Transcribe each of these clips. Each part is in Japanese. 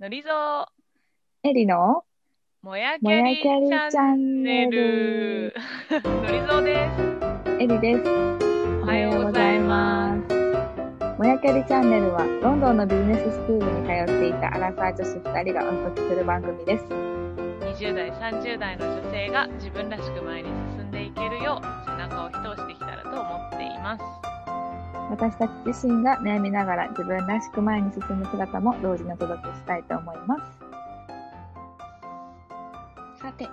のりぞエリのもやきもゃりチャンネル。のりぞです。エリです。おはようございます。もやきゃりチャンネルはロンドンのビジネススクールに通っていたアラサー女子2人がお届けする番組です。20代、30代の女性が自分らしく前に進んでいけるよう背中を一押してきたらと思っています。私たち自身が悩みながら自分らしく前に進む姿も同時にお届けしたいと思います。さて、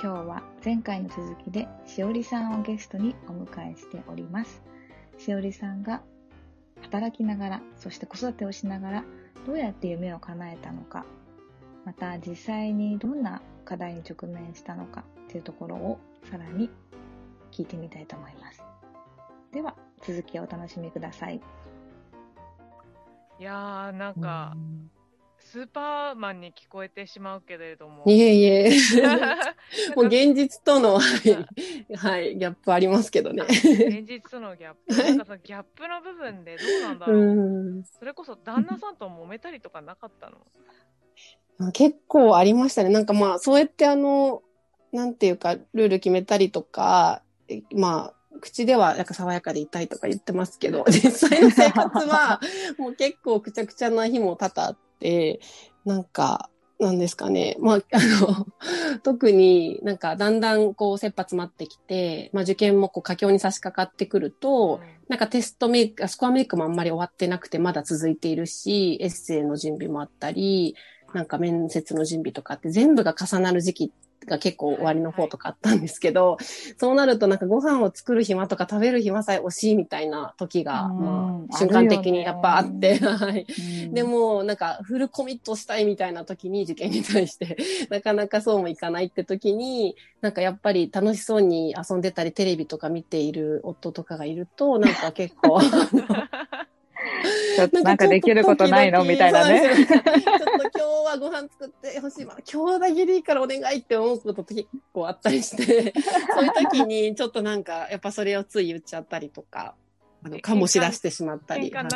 今日は前回の続きでしおりさんをゲストにお迎えしております。しおりさんが働きながら、そして子育てをしながらどうやって夢を叶えたのか、また実際にどんな課題に直面したのかというところをさらに聞いてみたいと思います。では、続きをお楽しみください。いやー、なんか、スーパーマンに聞こえてしまうけれども。いえいえ。もうか現実との、はい、はい、ギャップありますけどね。現実とのギャップ。なんかそのギャップの部分でどうなんだうろう。ん。それこそ旦那さんと揉めたりとかなかったの？結構ありましたね。なんかまあ、そうやってあの、なんていうか、ルール決めたりとか、えまあ、口ではなんか爽やかでいたいとか言ってますけど、実際の生活はもう結構くちゃくちゃな日も多々あって、なんか、なんですかね。まあ、あの、特になんかだんだんこう切羽詰まってきて、まあ受験もこう佳境に差し掛かってくると、なんかテストメイク、スコアメイクもあんまり終わってなくてまだ続いているし、エッセイの準備もあったり、なんか面接の準備とかって全部が重なる時期が結構終わりの方とかあったんですけど、そうなるとなんかご飯を作る暇とか食べる暇さえ惜しいみたいな時が、うんまあ、瞬間的にやっぱあって、はい。うんで、も、なんか、フルコミットしたいみたいな時に、受験に対して、なかなかそうもいかないって時に、なんかやっぱり楽しそうに遊んでたり、テレビとか見ている夫とかがいると、なんか結構、ちょっとなんかできることないの？みたいなね。ちょっと今日はご飯作ってほしいわ。今日だけでいいからお願いって思うこと結構あったりして、そういう時にちょっとなんか、やっぱそれをつい言っちゃったりとか、あの、え醸し出してしまったり。はい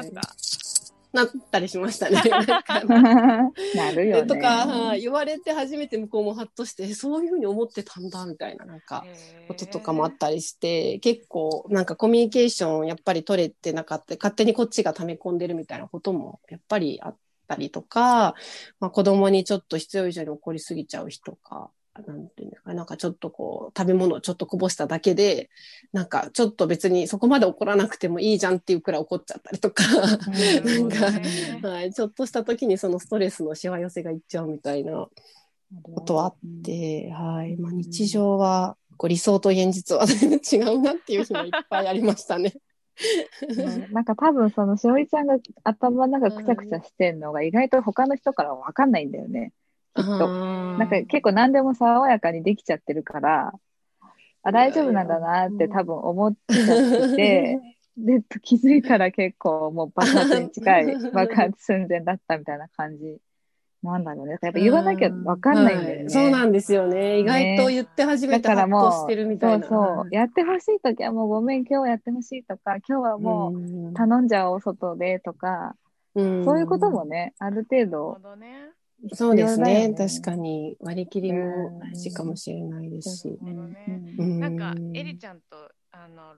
なったりしましたね。なるよね。とか、はい言われて初めて向こうもハッとして、えそういうふうに思ってたんだ、みたいな、なんか、こととかもあったりして、結構、なんかコミュニケーションやっぱり取れてなかった、勝手にこっちが溜め込んでるみたいなことも、やっぱりあったりとか、まあ子供にちょっと必要以上に怒りすぎちゃう人か、なんていうんですか、なんかちょっとこう、食べ物をちょっとこぼしただけで、なんかちょっと別にそこまで怒らなくてもいいじゃんっていうくらい怒っちゃったりとか、うんなんかねはい、ちょっとした時にそのストレスのしわ寄せがいっちゃうみたいなことはあって、はい。まあ、日常は、こう理想と現実は全然違うなっていう日もいっぱいありましたね。うんなんか多分そのしおりちゃんが頭の中くちゃくちゃしてんのが意外と他の人からはわかんないんだよね。きっと。ななんか結構何でも爽やかにできちゃってるから、あ、大丈夫なんだなって多分思っちゃってて、で、気づいたら結構もう 爆発に近い、爆発寸前だったみたいな感じなんだろうね。やっぱ言わなきゃわかんないんだよね。はいそうなんですよね。意外と言って初めてだからもうハッとしてるみたいな。そうそう。やってほしいときはもうごめん、今日やってほしいとか、今日はもううん頼んじゃおう、外でとか、うんそういうこともね、ある程なる度ほどね。そうですね。必要だよ確かに。割り切りも大事かもしれないですし。うんね。うん。なんか、エリちゃんと、あの、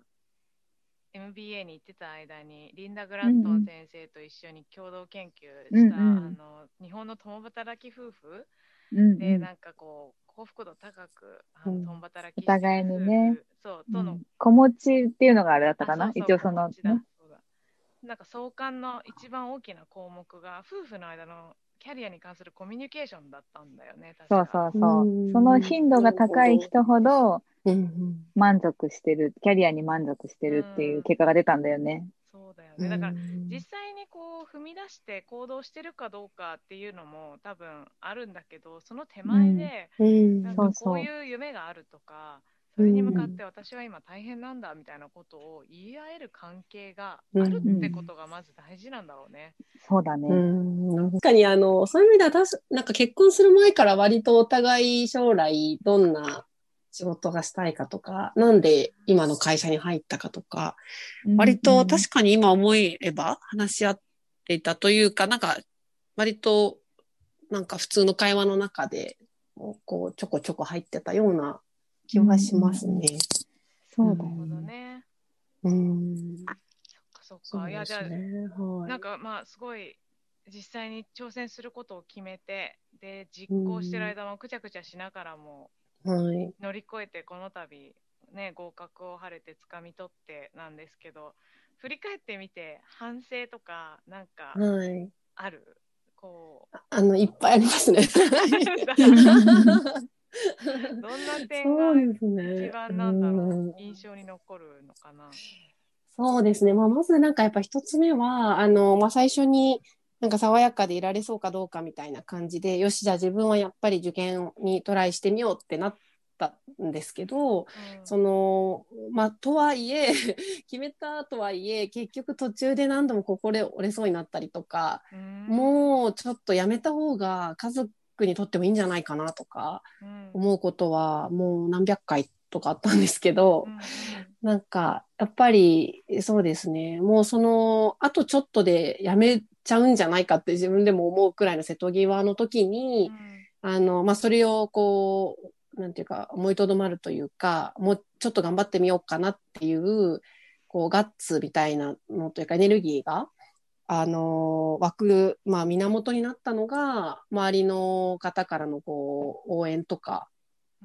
MBA に行ってた間に、リンダ・グラットン先生と一緒に共同研究した、うんうん。あの、日本の共働き夫婦うんで、うん。なんかこう、幸福度高く、共働きお互いにね。そう、との、子持ちっていうのがあれだったかな？あそうそう一応その、ね。そうだ。なんか相関の一番大きな項目が、夫婦の間のキャリアに関するコミュニケーションだったんだよね、確そうかそうそう。う。ん。その頻度が高い人ほどうんうん。満足してる、キャリアに満足してるっていう結果が出たんだよね。そうだよね。だから、うん。実際にこう踏み出して行動してるかどうかっていうのも多分あるんだけどその手前でうん。なんかそうそうこういう。夢があるとかそれに向かって私は今大変なんだみたいなことを言い合える関係があるってことがまず大事なんだろうね。そうだね。うん確かにあの、そういう意味ではたし、なんか結婚する前から割とお互い将来どんな仕事がしたいかとか、なんで今の会社に入ったかとか、割と確かに今思えば話し合っていたというか、なんか割と、なんか普通の会話の中で、こう、ちょこちょこ入ってたような気はしますね。そうだよね。ね。うん。そっかそっか。いや、じゃあ、ね。はい。なんかまあ、すごい、実際に挑戦することを決めて、で、実行してる間もくちゃくちゃしながらも、はい。乗り越えてこの度、ね、合格を晴れて掴み取ってなんですけど、振り返ってみて、反省とか、なんか、はい。ある？こう、あの、いっぱいありますね。どんな点が。一番なんだろうんう、印象に残るのかな？そうですね。まあ、まずなんかやっぱ一つ目は、あの、まあ、最初になんか爽やかでいられそうかどうかみたいな感じで、よし、じゃあ自分はやっぱり受験にトライしてみようってなったんですけど、うんその、まあ、とはいえ、決めたとはいえ、結局途中で何度も心折れそうになったりとか、うんもうちょっとやめた方が家族にとってもいいんじゃないかなとかうん。思うことはもう何百回とかあったんですけど、うんなんか、やっぱり、そうですね。もうその、あとちょっとでやめちゃうんじゃないかって自分でも思うくらいの瀬戸際の時に、あの、まあ、それをこう、なんていうか、思いとどまるというか、もうちょっと頑張ってみようかなっていう、こう、ガッツみたいなのというか、エネルギーが、あの、湧く、まあ、源になったのが、周りの方からの、こう、応援とか、うん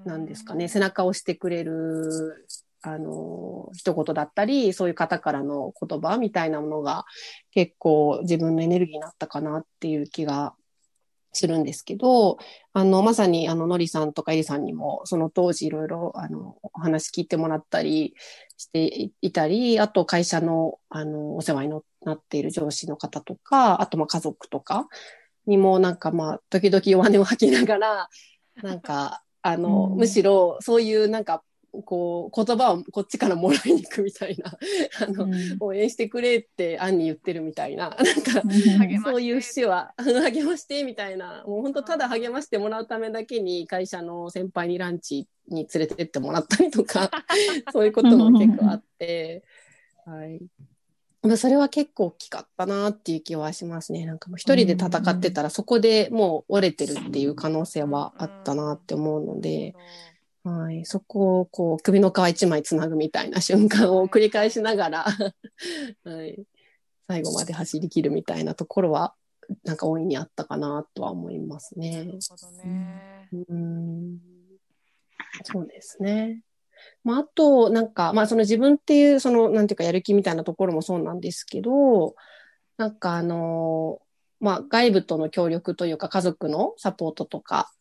なんですかね、背中を押してくれる、あの、一言だったり、そういう方からの言葉みたいなものが結構自分のエネルギーになったかなっていう気がするんですけど、あの、まさに、あの、のりさんとかえりさんにも、その当時いろいろ、あの、お話聞いてもらったりしていたり、あと会社の、あの、お世話になっている上司の方とか、あと、まあ、家族とかにも、なんか、まあ、時々弱音を吐きながら、なんか、あの、うん。むしろ、そういう、なんか、こう、言葉をこっちからもらいに行くみたいな、あの、応援してくれって、アンに言ってるみたいな、なんか、励ましてそういう節は、励ましてみたいな、もう本当ただ励ましてもらうためだけに会社の先輩にランチに連れてってもらったりとか、そういうことも結構あって、はい。まあそれは結構大きかったなっていう気はしますね。なんかもう一人で戦ってたらそこでもう折れてるっていう可能性はあったなって思うので、はい。そこをこう首の皮一枚つなぐみたいな瞬間を繰り返しながら、はい。最後まで走り切るみたいなところは、なんか大いにあったかなとは思いますなねる。ほどね。うん。そうですね。まあ、あと、なんか、まあ、その自分っていう、その、なんていうか、やる気みたいなところもそうなんですけど、なんか、あの、まあ、外部との協力というか、家族のサポートとか、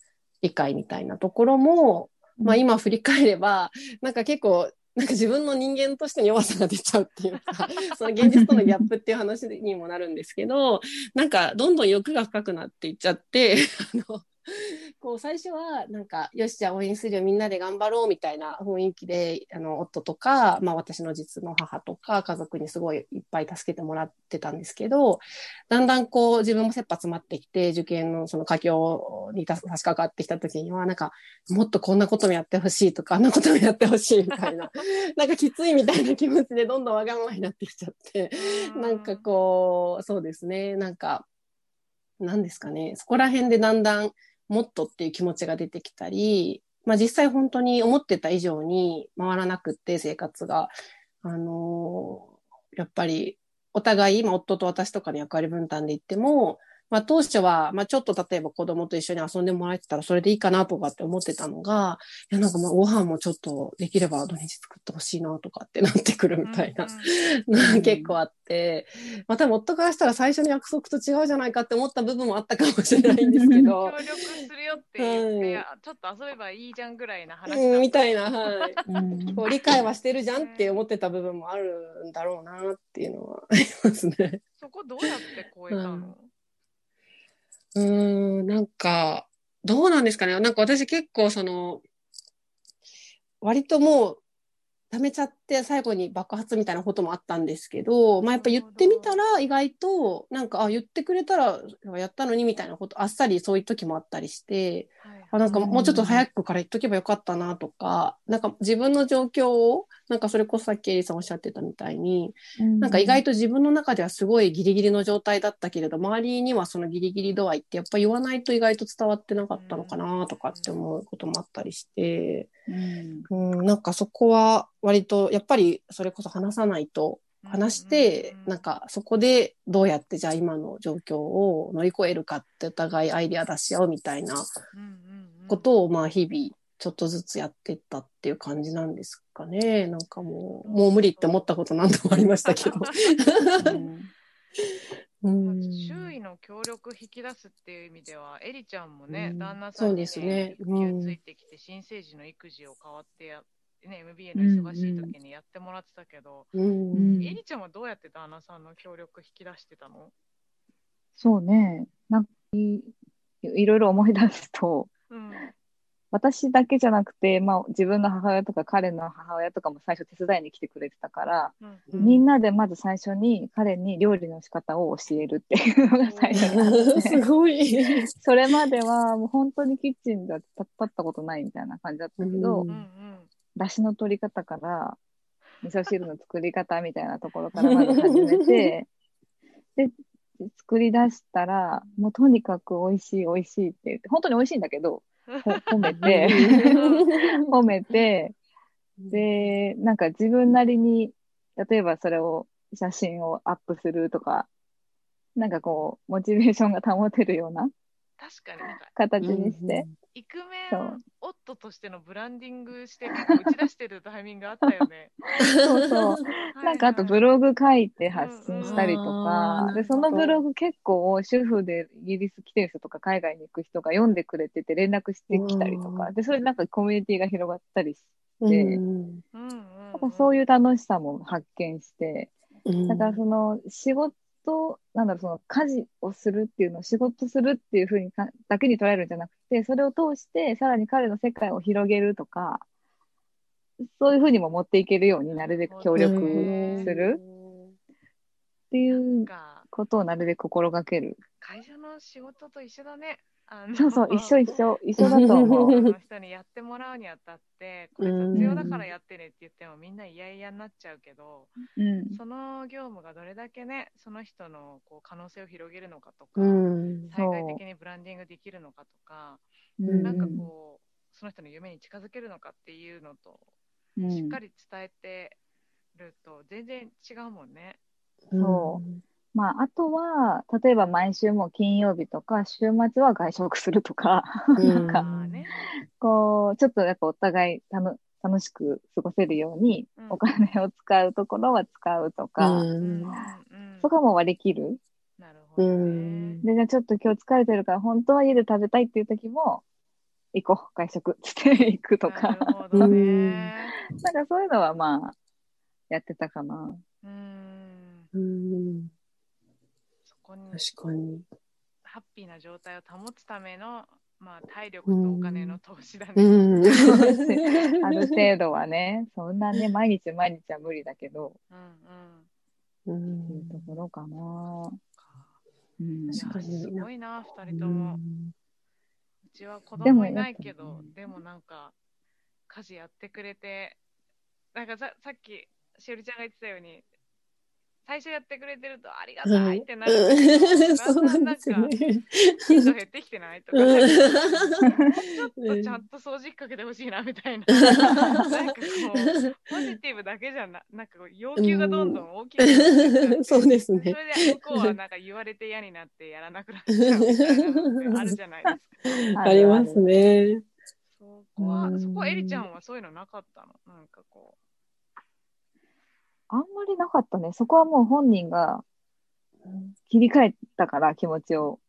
理解みたいなところも、まあ、今振り返れば、なんか結構、なんか自分の人間としての弱さが出ちゃうっていうか、その現実とのギャップっていう話にもなるんですけど、なんかどんどん欲が深くなっていっちゃって、あの、こう最初はなんか、よし、じゃあ応援するよ、みんなで頑張ろうみたいな雰囲気で、あの、夫とか、まあ私の実の母とか家族にすごいいっぱい助けてもらってたんですけど、だんだんこう自分も切羽詰まってきて、受験のその佳境に差し掛かってきた時には、なんか、もっとこんなこともやってほしいとか、あんなこともやってほしいみたいな、なんかきついみたいな気持ちでどんどんわがままになってきちゃって、なんかこう、そうですね、なんか、何ですかね、そこら辺でだんだんもっとっていう気持ちが出てきたり、まあ実際本当に思ってた以上に回らなくって生活が、あのーやっぱりお互い、今夫と私とかの役割分担で言っても、まあ当初は、まあちょっと例えば子供と一緒に遊んでもらえてたらそれでいいかなとかって思ってたのが、いやなんかまあご飯もちょっとできれば土日作ってほしいなとかってなってくるみたいな。うん 結構あって、まあ多分夫からしたら最初の約束と違うじゃないかって思った部分もあったかもしれないんですけど協、力するよって言って、ちょっと遊べばいいじゃんぐらいな話うん、みたいな。な、はい。うんこう理解はしてるじゃんって思ってた部分もあるんだろうなっていうのはありますね。そこどうやって超えたの、うーん、なんか、どうなんですかね。なんか私結構その、割ともう、溜めちゃって最後に爆発みたいなこともあったんですけど、まあやっぱ言ってみたら意外と、なんか、あ、言ってくれたらやったのにみたいなこと、あっさりそういう時もあったりして、あなんかもうちょっと早くから言っとけばよかったなとか、なんか自分の状況を、なんかそれこそさっきエリさんおっしゃってたみたいに、なんか意外と自分の中ではすごいギリギリの状態だったけれど、周りにはそのギリギリ度合いってやっぱ言わないと意外と伝わってなかったのかなとかって思うこともあったりして、うん、うんなんかそこは割とやっぱりそれこそ話さないと話して、なんかそこでどうやってじゃあ今の状況を乗り越えるかってお互いアイデア出し合うみたいなことをまあ日々ちょっとずつやってったっていう感じなんですかね。なんかもう、もう無理って思ったこと何度もありましたけど。うん、周囲の協力引き出すっていう意味では、エリちゃんもね、うん、旦那さんに、ね、そうですね、育休ついてきて、新生児の育児を代わってやね、MBA の忙しい時にやってもらってたけど、うん。うん、えりちゃんはどうやって旦那さんの協力引き出してたの？そうね、なんかいいろいろ思い出すと、うん、私だけじゃなくて、まあ、自分の母親とか彼の母親とかも最初手伝いに来てくれてたから、うん、みんなでまず最初に彼に料理の仕方を教えるっていうのが最初にあってすごいそれまではもう本当にキッチンで立ったことないみたいな感じだったけど、うん。うん出汁の取り方から、味噌汁の作り方みたいなところからまず始めて、で、作り出したら、もうとにかく美味しい美味しいって言って、本当に美味しいんだけど、褒めて、褒めて、で、なんか自分なりに、例えばそれを写真をアップするとか、なんかこう、モチベーションが保てるような確かに。なんか形にして。イクメン夫としてのブランディングして結構打ち出してるタイミングあったよね。そうそう。なんかあとブログ書いて発信したりとか、で、そのブログ結構主婦でイギリス来てる人とか海外に行く人が読んでくれてて連絡してきたりとか、で、それでなんかコミュニティが広がったりして、うんなんかそういう楽しさも発見して、だからその仕事と、なんだろう、その家事をするっていうのを仕事するっていうふうにかだけに捉えるんじゃなくて、それを通してさらに彼の世界を広げるとか、そういうふうにも持っていけるようになるべく協力するっていうことをなるべく心がける。会社の仕事と一緒だね。そうそう、一緒一緒、一緒だと思う。の人にやってもらうにあたって、これ必要だからやってねって言ってもみんな嫌々になっちゃうけど、うん、その業務がどれだけね、その人のこう可能性を広げるのかとか、うん、対外的にブランディングできるのかとか、うん、なんかこう、その人の夢に近づけるのかっていうのと、しっかり伝えてると全然違うもんね。そう。まあ、あとは、例えば毎週も金曜日とか、週末は外食するとか、なんか、こう、ちょっとやっぱお互い楽楽しく過ごせるように、お金を使うところは使うとか、そこも割り切る。なるほど、ね、で、じゃあちょっと今日疲れてるから、本当は家で食べたいっていう時も、行こう、外食つって行くとか。なるほどね。なんかそういうのはまあ、やってたかな。うん。うんこに確かに。ハッピーな状態を保つための、まあ、体力とお金の投資だね。うん、ある程度はね、そんなね、毎日毎日は無理だけど、うんうん、っていうところかな。うん、確かに。すごいな、二人とも。うちは子供いないけど、でもなんか、家事やってくれて、なんかささっき、しおりちゃんが言ってたように、最初やってくれてるとありがたいってなるんだけど、だんだんなんか、頻度減ってきてないとか、ちょっとちゃんと掃除機かけてほしいなみたいな、なんかこう、ポジティブだけじゃな、なんか要求がどんどん大きくなって、そうですね。それで向こうはなんか言われて嫌になってやらなくなっちゃうみたいなのあるじゃないですか。ありますね。そこは、そこはエリちゃんはそういうのなかったの？なんかこう。あんまりなかったね。そこはもう本人が切り替えたから、気持ちを。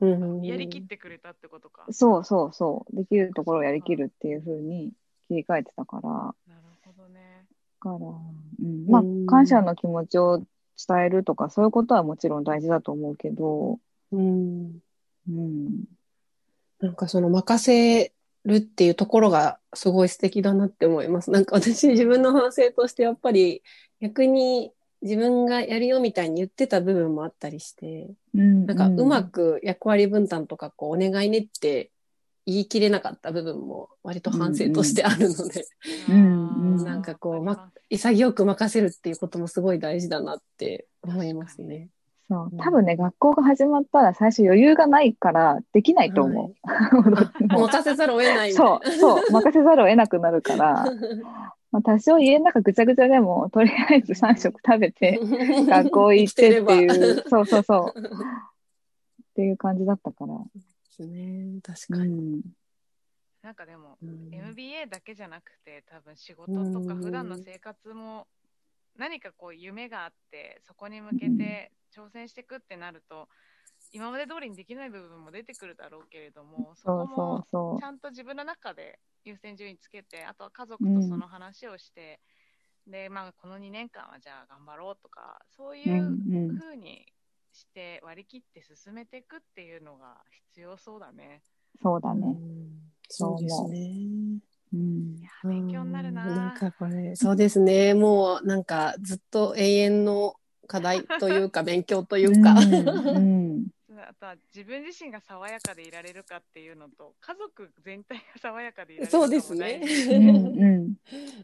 うん、やりきってくれたってことか。そうそうそう。できるところをやりきるっていうふうに切り替えてたから。なるほどね。から、うん、まあ、感謝の気持ちを伝えるとか、そういうことはもちろん大事だと思うけど、うん。うん。なんかその任せるっていうところがすごい素敵だなって思います。なんか私自分の反省としてやっぱり逆に自分がやるよみたいに言ってた部分もあったりして、うん、なんかうまく役割分担とかこうお願いねって言い切れなかった部分も割と反省としてあるので、うん。うん。なんかこう、ま、潔く任せるっていうこともすごい大事だなって思いますね。そう。多分ね、学校が始まったら最初余裕がないからできないと思う。もう任 せざるを得ないそう、そう、任せざるを得なくなるから、まあ、多少家の中ぐちゃぐちゃでも、とりあえず3食食べて、学校行ってっていう、そうそうそう、っていう感じだったから。ですね。確うかに。ん。なんかでも、うん MBA だけじゃなくて、多分仕事とか普段の生活も何かこう夢があって、そこに向けて挑戦していくってなると、今まで通りにできない部分も出てくるだろうけれども、そそうこそうそもちゃんと自分の中で優先順位つけて、あとは家族とその話をして、で、まあ、この2年間はじゃあ頑張ろうとか、そうう。いううんうにして割り切って進めていくっていうのが必要そうだね。うそうだね。んそうですね。うんい。や、勉強になるな。うんなんかこれ、そうですね。もうなんかずっと永遠の課題というか 勉強というか。うんうんあとは自分自身が爽やかでいられるかっていうのと、家族全体が爽やかでいられるかもそうですねうん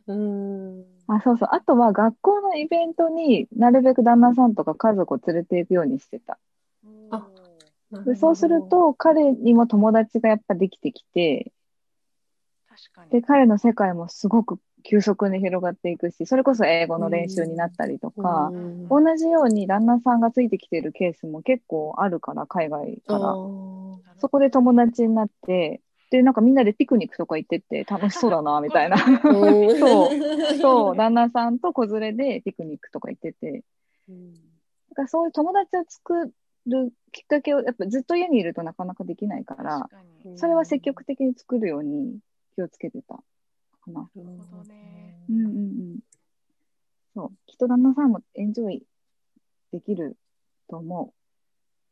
うんうん。あ、そうそう。あとは学校のイベントになるべく旦那さんとか家族を連れていくようにしてた。あでそうする、と彼にも友達がやっぱできてきて、確かに。で、彼の世界もすごく急速に広がっていくし、それこそ英語の練習になったりとか、うん。同じように旦那さんがついてきてるケースも結構あるから、海外から。そこで友達になって、で、なんかみんなでピクニックとか行ってって楽しそうだな、みたいな。うん。そう、そう、旦那さんと子連れでピクニックとか行ってて、うんだからそういう友達を作るきっかけを、やっぱずっと家にいるとなかなかできないから。それは積極的に作るように気をつけてたかな。なるほどね。うんうんうん。そう。きっと旦那さんもエンジョイできると思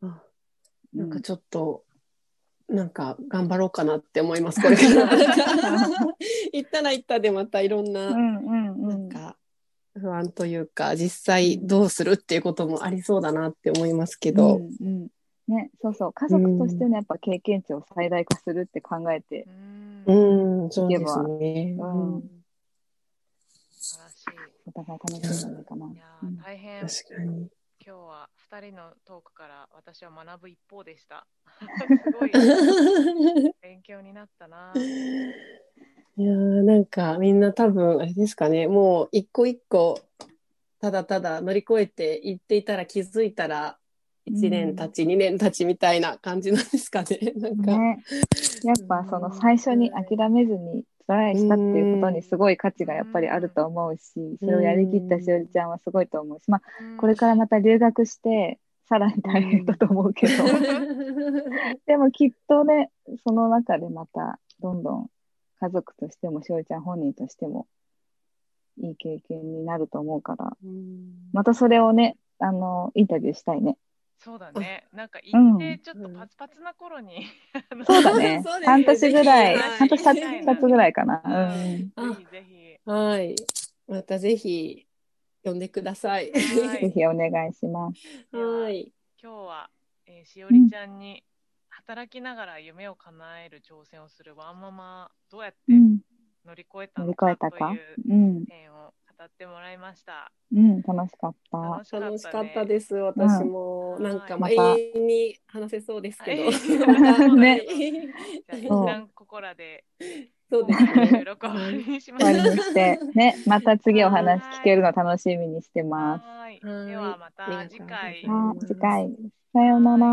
あう。なんかちょっと、なんか頑張ろうかなって思います、これから。行ったら行ったでまたいろんな、うんうんうなんん。か不安というか、実際どうするっていうこともありそうだなって思いますけど、うんうんね、そうそう。家族としてのやっぱ経験値を最大化するって考えてう、ん。うん、そうですね。うん素晴らしお互い楽しいんじゃないかな。い。いや大変。確かに。今日は2人のトークから私は学ぶ一方でした。すごい勉強になったな。いやーなんかみんな多分あれですかねもう一個一個ただただ乗り越えていっていたら気づいたら1年経ち、2年経ちみたいな感じなんですかね。なんか、ね。やっぱその最初に諦めずにトライしたっていうことにすごい価値がやっぱりあると思うし、それをやりきったしおりちゃんはすごいと思うし、まあこれからまた留学してさらに大変だと思うけど、でもきっとね、その中でまたどんどん家族としてもしおりちゃん本人としてもいい経験になると思うから、うん。またそれをね、あの、インタビューしたいね。そうだね。なんか行ってちょっとパツパツな頃に。そうだね そうです。ね半年ぐらい、半年はい経つぐらいかな。ぜひぜひ。はいまたぜひ呼んでくださいはぜひお願いします。はい今日は、えーしおりちゃんに働きながら夢を叶える挑戦をするワンママどうやってうん。乗り越えた乗りのかと越えたか？いううん。点を語ってもらいました。うん。楽しかった。楽しかった,、ね、かったです私も、うんなんかまあ永遠に話せそうですけど。はい。ねじゃここらでそうですね。収録を終わりにしま終しして、ね、また次お話聞けるの楽しみにしてます。はい。はい。ではまた次回。次回。さよう。なら